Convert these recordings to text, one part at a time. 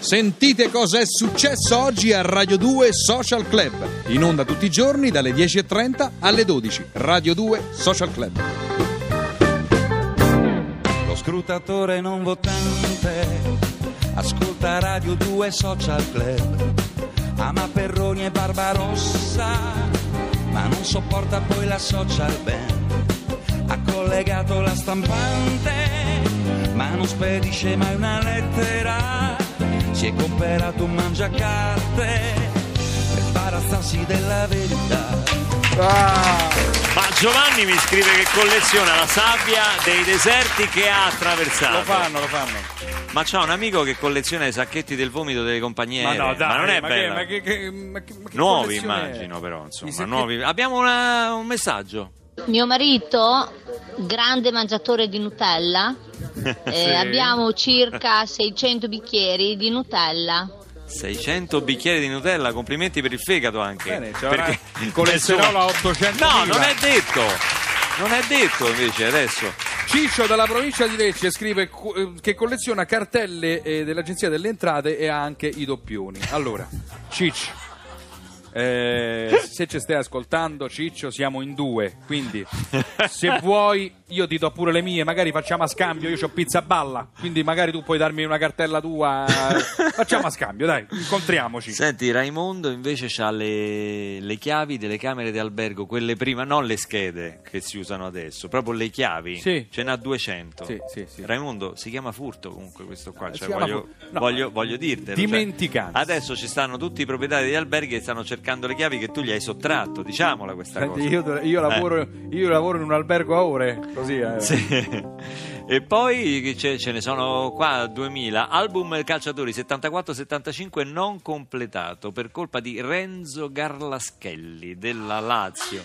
Sentite cosa è successo oggi a Radio 2 Social Club. In onda tutti i giorni dalle 10.30 alle 12. Radio 2 Social Club. Lo scrutatore non votante ascolta Radio 2 Social Club. Ama Perroni e Barbarossa, ma non sopporta poi la social band. Ha collegato la stampante, ma non spedisce mai una lettera. Si è comperato un mangiacarte per barazzarsi della verità. Ma Giovanni mi scrive che colleziona la sabbia dei deserti che ha attraversato. Lo fanno, lo fanno. Ma c'ha un amico che colleziona i sacchetti del vomito delle compagnie Ma no, dai, ma non è ma bella. Che, ma che, che- ma che- ma che Nuovi immagino però, insomma, nuovi. Abbiamo una- un messaggio. Mio marito, grande mangiatore di Nutella, eh, Sì. abbiamo circa 600 bicchieri di Nutella. 600 bicchieri di Nutella, complimenti per il fegato anche. Bene, c'è una- il colesterolo a 800 No, non è detto. Non è detto invece adesso. Ciccio dalla provincia di Lecce scrive eh, che colleziona cartelle eh, dell'Agenzia delle Entrate e ha anche i doppioni. Allora, Ciccio, eh, se ci stai ascoltando, Ciccio, siamo in due, quindi se vuoi io ti do pure le mie, magari facciamo a scambio, io ho pizza balla, quindi magari tu puoi darmi una cartella tua, facciamo a scambio, dai, incontriamoci. Senti, Raimondo invece ha le, le chiavi delle camere di albergo, quelle prima, non le schede che si usano adesso, proprio le chiavi. Sì. Ce n'ha 200. Sì, sì, sì. Raimondo si chiama furto comunque questo qua, Eh, cioè, voglio, furto. No. voglio, voglio dirtelo. cioè, Dimenticanza. adesso ci stanno tutti i proprietari degli alberghi che stanno cercando le chiavi che tu gli hai sottratto, diciamola questa Senti, cosa. io, io lavoro, Eh. io lavoro in un albergo a ore, così eh. Sì. E poi ce, ce ne sono qua 2000 album calciatori 74-75 non completato per colpa di Renzo Garlaschelli della Lazio.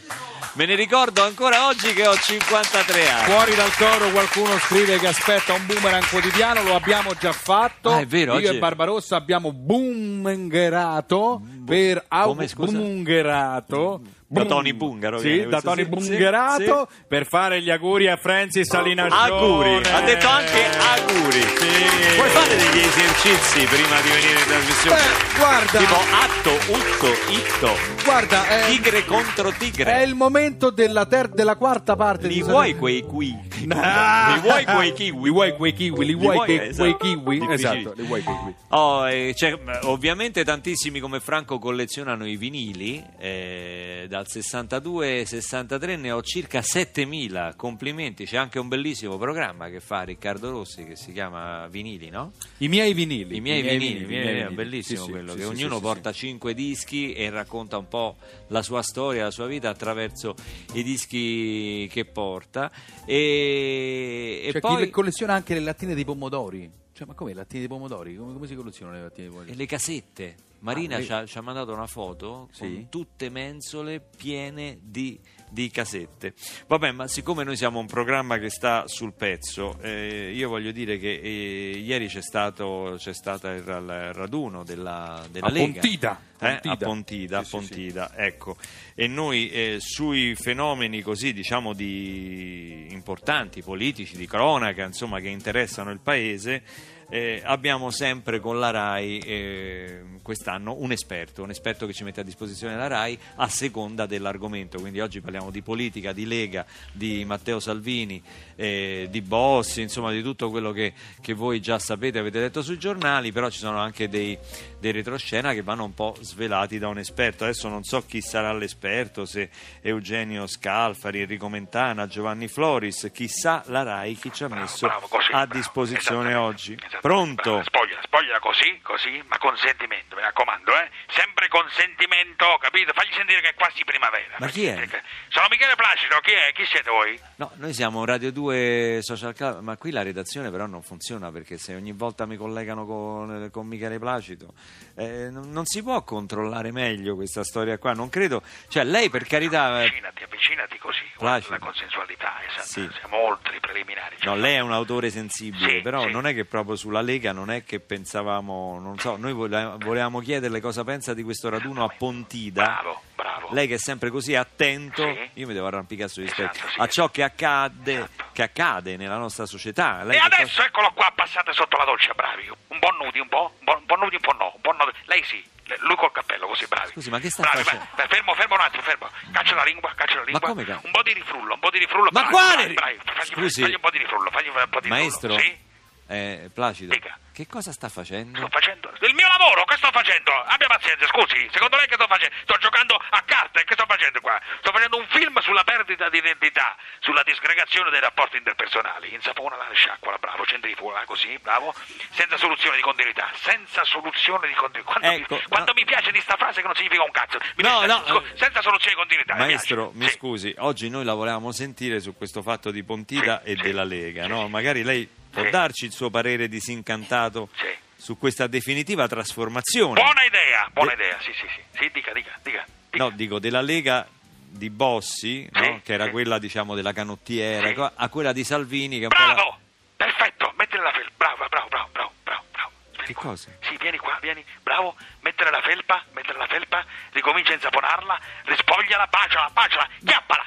Me ne ricordo ancora oggi che ho 53 anni. Fuori dal coro qualcuno scrive che aspetta un boomerang quotidiano, lo abbiamo già fatto. Ah, è vero, Io oggi- e Barbarossa abbiamo boomerato per au- come, scusa? boomerato. Da Tony Bungaro Sì, da Tony sì, Bungerato sì, per fare gli auguri a Francis Salinacione. Auguri, ha detto anche auguri. Sì. Puoi fare degli esercizi prima di venire in trasmissione? Beh, guarda, Tipo atto, utto, itto, guarda, è, tigre contro tigre. è il momento della, ter- della quarta parte Li vuoi quei qui? Ah! Li vuoi quei kiwi? Li vuoi quei kiwi? Li vuoi quei, esatto. kiwi? Esatto, li vuoi quei kiwi. Oh, eh, eh, ovviamente tantissimi come Franco collezionano i vinili, eh, dal 62-63 ne ho circa 7000, complimenti, c'è anche un bellissimo programma che fa Riccardo Rossi che si chiama Vinili, no? I miei vinili. I miei vinili, i miei vinili, vinili. bellissimo Sì, quello, sì, che sì, ognuno porta sì. cinque dischi e racconta un po' la sua storia, la sua vita attraverso i dischi che porta e, e C'è poi... colleziona anche le lattine dei pomodori. Cioè, ma come le lattine dei pomodori? Come, come si collezionano le lattine dei E pomodori? le casette. Marina Ah, le- ci, ha, ci ha mandato una foto Sì. con tutte mensole piene di, di casette. Vabbè, ma siccome noi siamo un programma che sta sul pezzo, eh, io voglio dire che eh, ieri c'è stato c'è stato il ra- raduno della, della A Lega. Pontida. Eh, a Pontida. Pontida, Sì, sì, sì. Pontida, ecco. E noi eh, sui fenomeni così, diciamo, di importanti, politici, di cronaca, insomma, che interessano il paese, eh, abbiamo sempre con la RAI eh, quest'anno un esperto, un esperto che ci mette a disposizione la RAI a seconda dell'argomento. Quindi oggi parliamo di politica, di Lega, di Matteo Salvini, eh, di Bossi, insomma di tutto quello che, che voi già sapete, avete letto sui giornali, però ci sono anche dei, dei retroscena che vanno un po' svelati da un esperto. Adesso non so chi sarà l'esperto, se Eugenio Scalfari, Enrico Mentana, Giovanni Floris, chissà la RAI chi ci ha messo Bravo, così, a bravo, disposizione esattamente, oggi. Esattamente, Pronto? bravo, Spogliala, spogliala così, così, ma con sentimento, mi raccomando, eh? Sempre con sentimento, capito? Fagli sentire che è quasi primavera. Ma chi è? che- Sono Michele Placido, chi è? Chi siete voi? No, noi siamo Radio 2 Social Club, ma qui la redazione però non funziona perché se ogni volta mi collegano con, con Michele Placido eh, non, si può controllare meglio questa storia qua, non credo, cioè lei per carità... eh, Avvicinati, avvicinati così, Placido. la consensualità, esatto. Sì. Siamo oltre i preliminari. No, lei è un autore sensibile, Sì, però sì. non è che proprio sulla Lega non è che pensavamo, non so, noi vole- volevamo chiederle cosa pensa di questo raduno a Pontida. Bravo, lei che è sempre così attento, io mi devo arrampicare sugli specchi, Esatto, sì. a ciò che accade, Esatto. Che accade nella nostra società. Lei E adesso eccolo qua, passate sotto la doccia, bravi. Un po' nudi, un po', un po', po' nudi, un po' no. Un po' no. Lei sì, lui col cappello, così bravi. Scusi, ma che sta bravi, facendo? beh, fermo, fermo un attimo, fermo. Caccia la lingua, caccia la lingua. come ca- Un po' di rifrullo, un po' di rifrullo. Ma bravi, quale bravi, bravi. Fagli, Scusi. fagli un po' di rifrullo, fagli un po' di Maestro, rifrullo. Sì? Eh, Placido, Dica. che cosa sta facendo? Sto facendo il mio lavoro, che sto facendo? Abbia pazienza, scusi, secondo lei che sto facendo? Sto giocando a carte, che sto facendo qua? Sto facendo un film sulla perdita di identità, sulla disgregazione dei rapporti interpersonali. Insapona la sciacquola, bravo, centrifuga, così, bravo. Senza soluzione di continuità, senza soluzione di continuità. Quando, Ecco, mi, quando no. mi piace di sta frase che non significa un cazzo. Mi No, dice, no, scu- eh, senza soluzione di continuità. mi Maestro, piace. mi Sì. scusi, oggi noi la volevamo sentire su questo fatto di Pontida Sì, e sì, della Lega, no? Magari lei può Sì. darci il suo parere disincantato Sì. su questa definitiva trasformazione. Buona idea, buona De- idea, sì, sì, sì. Sì, dica, dica, dica. dica. No, dico della Lega di Bossi, no? Che era quella diciamo della canottiera, a quella di Salvini che po' la- Bravo! Perfetto, mettile la felpa. Bravo, bravo, bravo, bravo, bravo, bravo. Che qua. cosa? Sì, vieni qua, vieni. Bravo, mettere la felpa, mettere la felpa, ricomincia a insaponarla, rispogliala, baciala, baciala, chiappala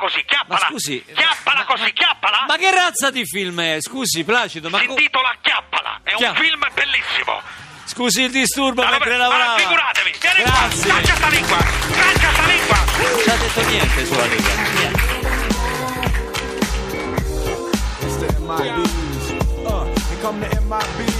così, chiappala. Ma scusi, Chiappala ma- così, ma- chiappala. Ma che razza di film è? Scusi, Placido, ma si co- intitola Chiappala, è un Chiapp- film bellissimo. scusi il disturbo Allora, mentre allora, lavorava. figuratevi, vieni Grazie. qua, caccia sta lingua, caccia sta lingua. Non ci ha detto niente sulla Lega. Niente. Uh, here come the MIBs.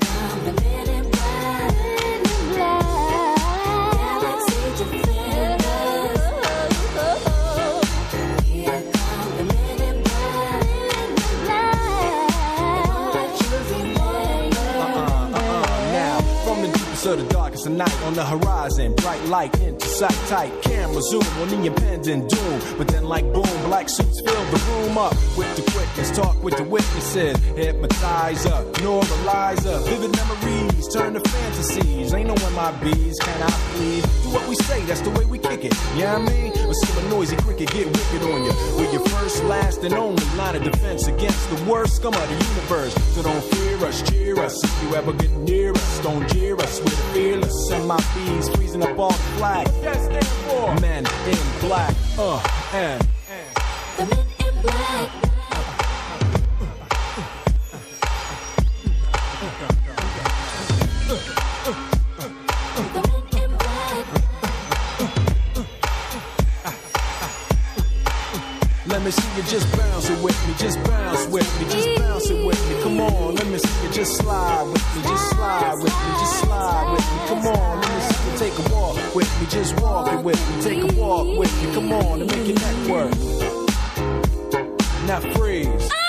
Of the night on the horizon, bright light into sight tight. Camera zoom on the impending doom. But then, like boom, black suits fill the room up with the quickness. Talk with the witnesses, hypnotizer, normalizer. Vivid memories turn to fantasies. Ain't no MIBs, can I please? Do what we say, that's the way we kick it. Yeah, you know I mean? Or see a noisy cricket get wicked on you. We're your first, last, and only line of defense against the worst scum of the universe. So don't fear us, cheer us. If you ever get near us, don't jeer us. We're the fearless. Send my bees freezing up all the flag. What that stand for? Men in black. Uh, and. Let me see you just bounce it with me, just bounce with me, just bounce it with me. Come on, let me see you just slide with me, just slide with me, just slide with me, just walk it with me, take a walk with me. Come on, and make your neck work. Now freeze.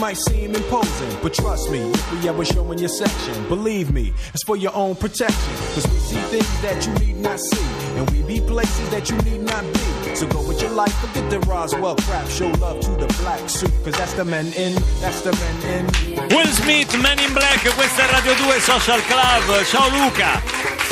Might seem imposing, but trust me, we ever show in your section, believe me, it's for your own protection. Cause we see things that you need not see, and we be places that you need not be. So go with your life, forget the Roswell crap, show love to the black suit, cause that's the men in, that's the men in. Will Smith, Men in Black, questa è Radio 2 Social Club. Ciao Luca,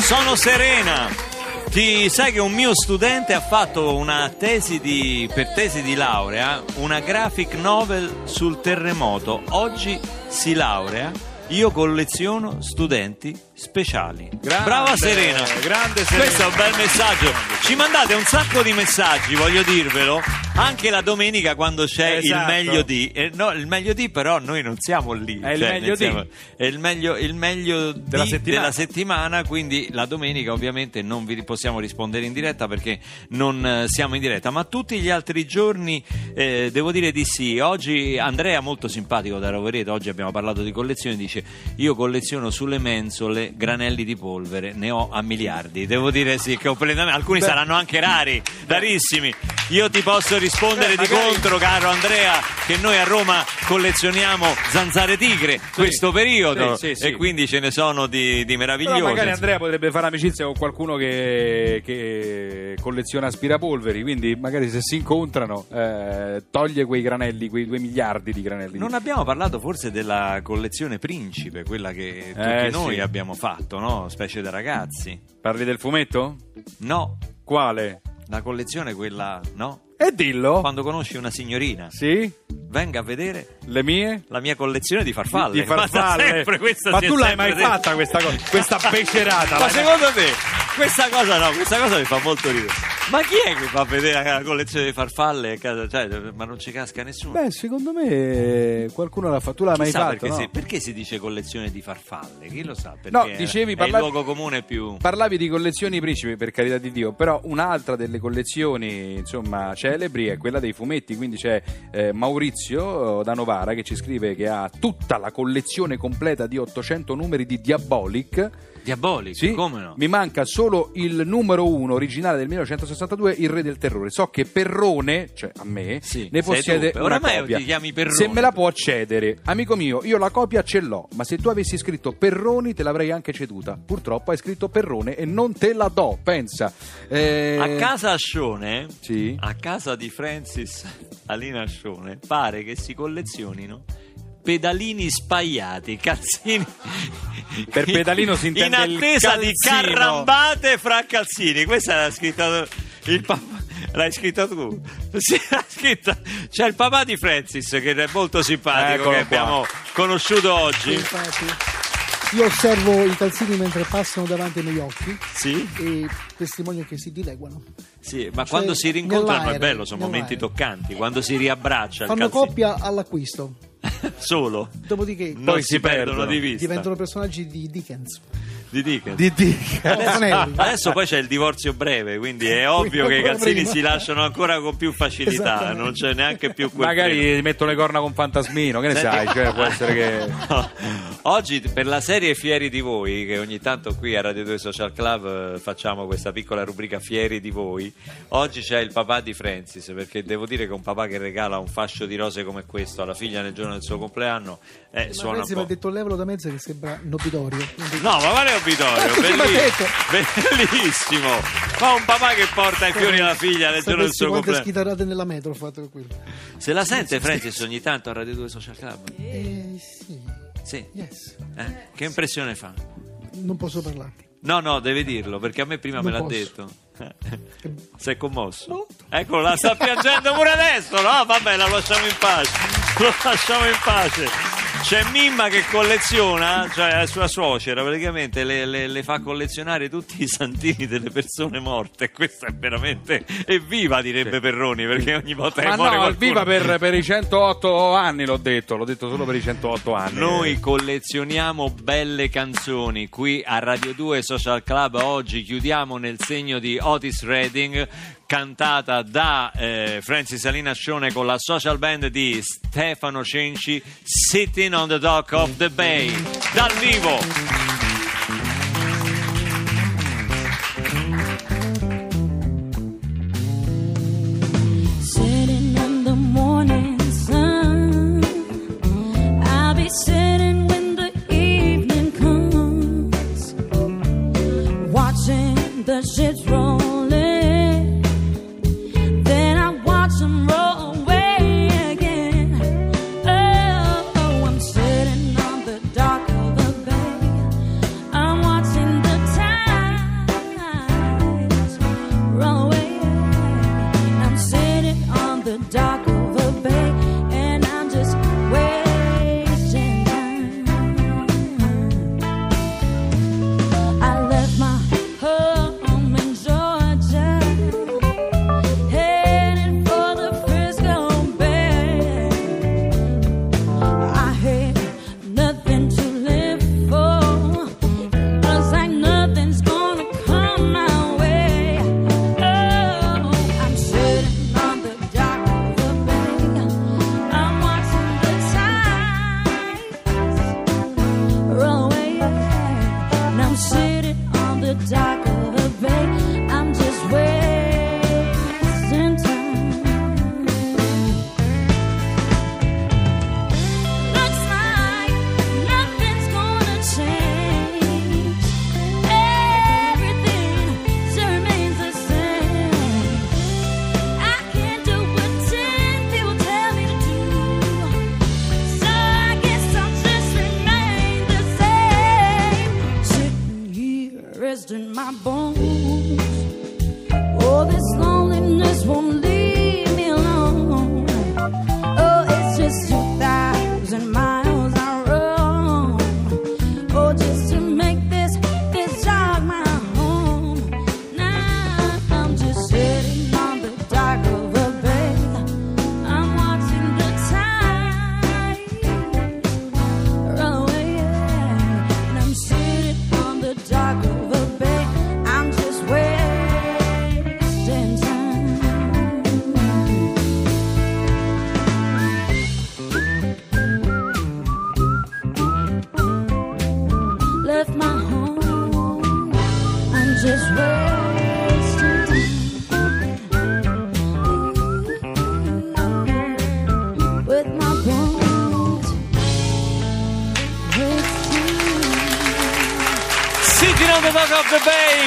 sono Serena. Ti sai che un mio studente ha fatto una tesi di, per tesi di laurea, una graphic novel sul terremoto. Oggi si laurea io colleziono studenti speciali. Grande, Brava Serena. grande Serena. Questo è un bel messaggio. Ci mandate un sacco di messaggi, voglio dirvelo. Anche la domenica quando c'è il Esatto. meglio di. eh, no, il meglio di, però noi non siamo lì. È il cioè, meglio di. senso- È il meglio, il meglio di- Della settimana. della settimana, quindi la domenica ovviamente non vi possiamo rispondere in diretta perché non eh, siamo in diretta, ma tutti gli altri giorni eh, devo dire di sì. Oggi Andrea, molto simpatico da Rovereto, oggi abbiamo parlato di collezioni, dice io colleziono sulle mensole granelli di polvere, ne ho a miliardi. Devo dire sì, completamente. Alcuni saranno anche rari, rarissimi. Io ti posso rispondere Beh, di magari- contro, caro Andrea, che noi a Roma collezioniamo zanzare tigre questo periodo Sì, sì, sì. e quindi ce ne sono di, di meravigliosi. Però magari Andrea potrebbe fare amicizia con qualcuno che, che colleziona aspirapolveri, quindi magari se si incontrano eh, toglie quei granelli, quei due miliardi di granelli. Non abbiamo parlato forse della collezione Principe, quella che tutti Eh, noi sì. abbiamo fatto, no? Specie da ragazzi. Parli del fumetto? No, Quale? la collezione quella, no? E dillo. Quando conosci una signorina, Sì? venga a vedere Le mie? la mia collezione di farfalle. Di farfalle. Ma, sempre, questa Ma si è tu l'hai sempre mai detto. fatta questa cosa? Questa becerata? Ma l'hai- secondo te questa cosa no, questa cosa mi fa molto ridere. Ma chi è che fa vedere la collezione di farfalle a casa? Cioè, ma non ci casca nessuno. Beh, secondo me qualcuno l'ha fatto. Tu l'hai mai Chissà fatto? perché, no? si, perché si dice collezione di farfalle? Chi lo sa? Perché No, è- dicevi, è parlavi- il luogo comune più... Parlavi di collezioni principi, per carità di Dio, però un'altra delle collezioni insomma, celebri è quella dei fumetti, quindi c'è eh, Maurizio eh, da Novara che ci scrive che ha tutta la collezione completa di 800 numeri di Diabolic. Diabolico, Sì, come no? mi manca solo il numero uno originale del 1962, Il Re del Terrore. So che Perrone, cioè a me, Sì, ne possiede una Oramai copia. ti chiami Perrone. Se me la può cedere, amico mio, io la copia ce l'ho, ma se tu avessi scritto Perroni te l'avrei anche ceduta. Purtroppo hai scritto Perrone e non te la do, pensa. Eh, A casa Ascione, Sì. a casa di Francis Alina Ascione, pare che si collezionino pedalini spaiati, calzini. Per pedalino si intende In il attesa di carrambate fra calzini. Questa l'ha scritta il papà. L'hai scritto tu? Sì, l'ha scritta. C'è il papà di Francis che è molto simpatico, Eccolo che qua. abbiamo conosciuto oggi. Infatti, io osservo i calzini mentre passano davanti ai miei occhi Sì, e testimonio che si dileguano. sì, ma Cioè, quando si rincontrano è bello, sono momenti toccanti. Quando si riabbraccia Fanno coppia all'acquisto, Solo. dopodiché Poi si, si perdono, perdono. di vista. diventano personaggi di Dickens. Di Dickens. Di Dick. Oh, Fanelli. Adesso poi c'è il divorzio breve, quindi è ovvio che i calzini prima. si lasciano ancora con più facilità, Esattamente. non c'è neanche più quel. Magari metto le corna con Fantasmino, che ne Senti- sai? Cioè, può essere che. No. Oggi per la serie Fieri di voi, che ogni tanto qui a Radio 2 Social Club eh, facciamo questa piccola rubrica Fieri di voi, oggi c'è il papà di Francis, perché devo dire che un papà che regala un fascio di rose come questo alla figlia nel giorno del suo compleanno eh, Ma suona un Renzi mi ha po'. detto levalo da mezzo che sembra nobitorio. Quindi- No, ma quale Eh, detto. bellissimo! Ma un papà che porta i fiori alla figlia nel giorno del suo quante compleanno. schitarrate nella metro ho fatto quello. Se la sente Francis ogni tanto a Radio 2 Social Club? Eh sì, Sì. yes. Eh? Che impressione fa? Non posso parlarti. No, no, deve dirlo perché a me prima me Non l'ha posso. detto. Sei commosso? No. Eccolo, la sta piangendo pure adesso. No, vabbè, la lasciamo in pace. Lo lasciamo in pace. C'è Mimma che colleziona, cioè la sua suocera praticamente le, le- le fa collezionare tutti i santini delle persone morte. Questa è veramente evviva, direbbe Perroni, perché ogni volta Ma che muore no, qualcuno... viva per, per i 108 anni, l'ho detto, l'ho detto solo per i 108 anni. Noi collezioniamo belle canzoni qui a Radio 2 Social Club. Oggi chiudiamo nel segno di Otis Redding, cantata da eh, Francis Alina Scione con la social band di Stefano Cenci, Sitting on the Dock of the Bay. Dal vivo!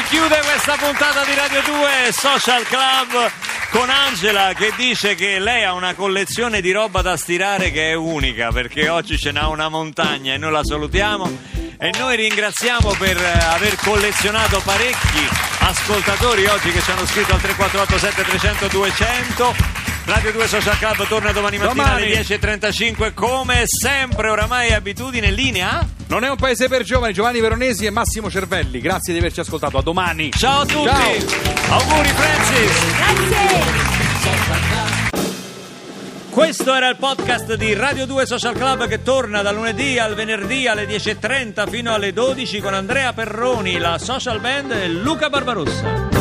Chiude questa puntata di Radio 2 Social Club con Angela che dice che lei ha una collezione di roba da stirare che è unica perché oggi ce n'ha una montagna e noi la salutiamo e noi ringraziamo per eh, aver collezionato parecchi ascoltatori oggi che ci hanno scritto al 348 7300 200 Radio 2 Social Club torna domani mattina Domani. alle 10.35 come sempre oramai abitudine in linea Non è un paese per giovani, Giovanni Veronesi e Massimo Cervelli. Grazie di averci ascoltato. A domani. Ciao a tutti, Ciao. auguri Francis. Questo era il podcast di Radio 2 Social Club che torna da lunedì al venerdì alle 10.30 fino alle 12 con Andrea Perroni, la social band e Luca Barbarossa.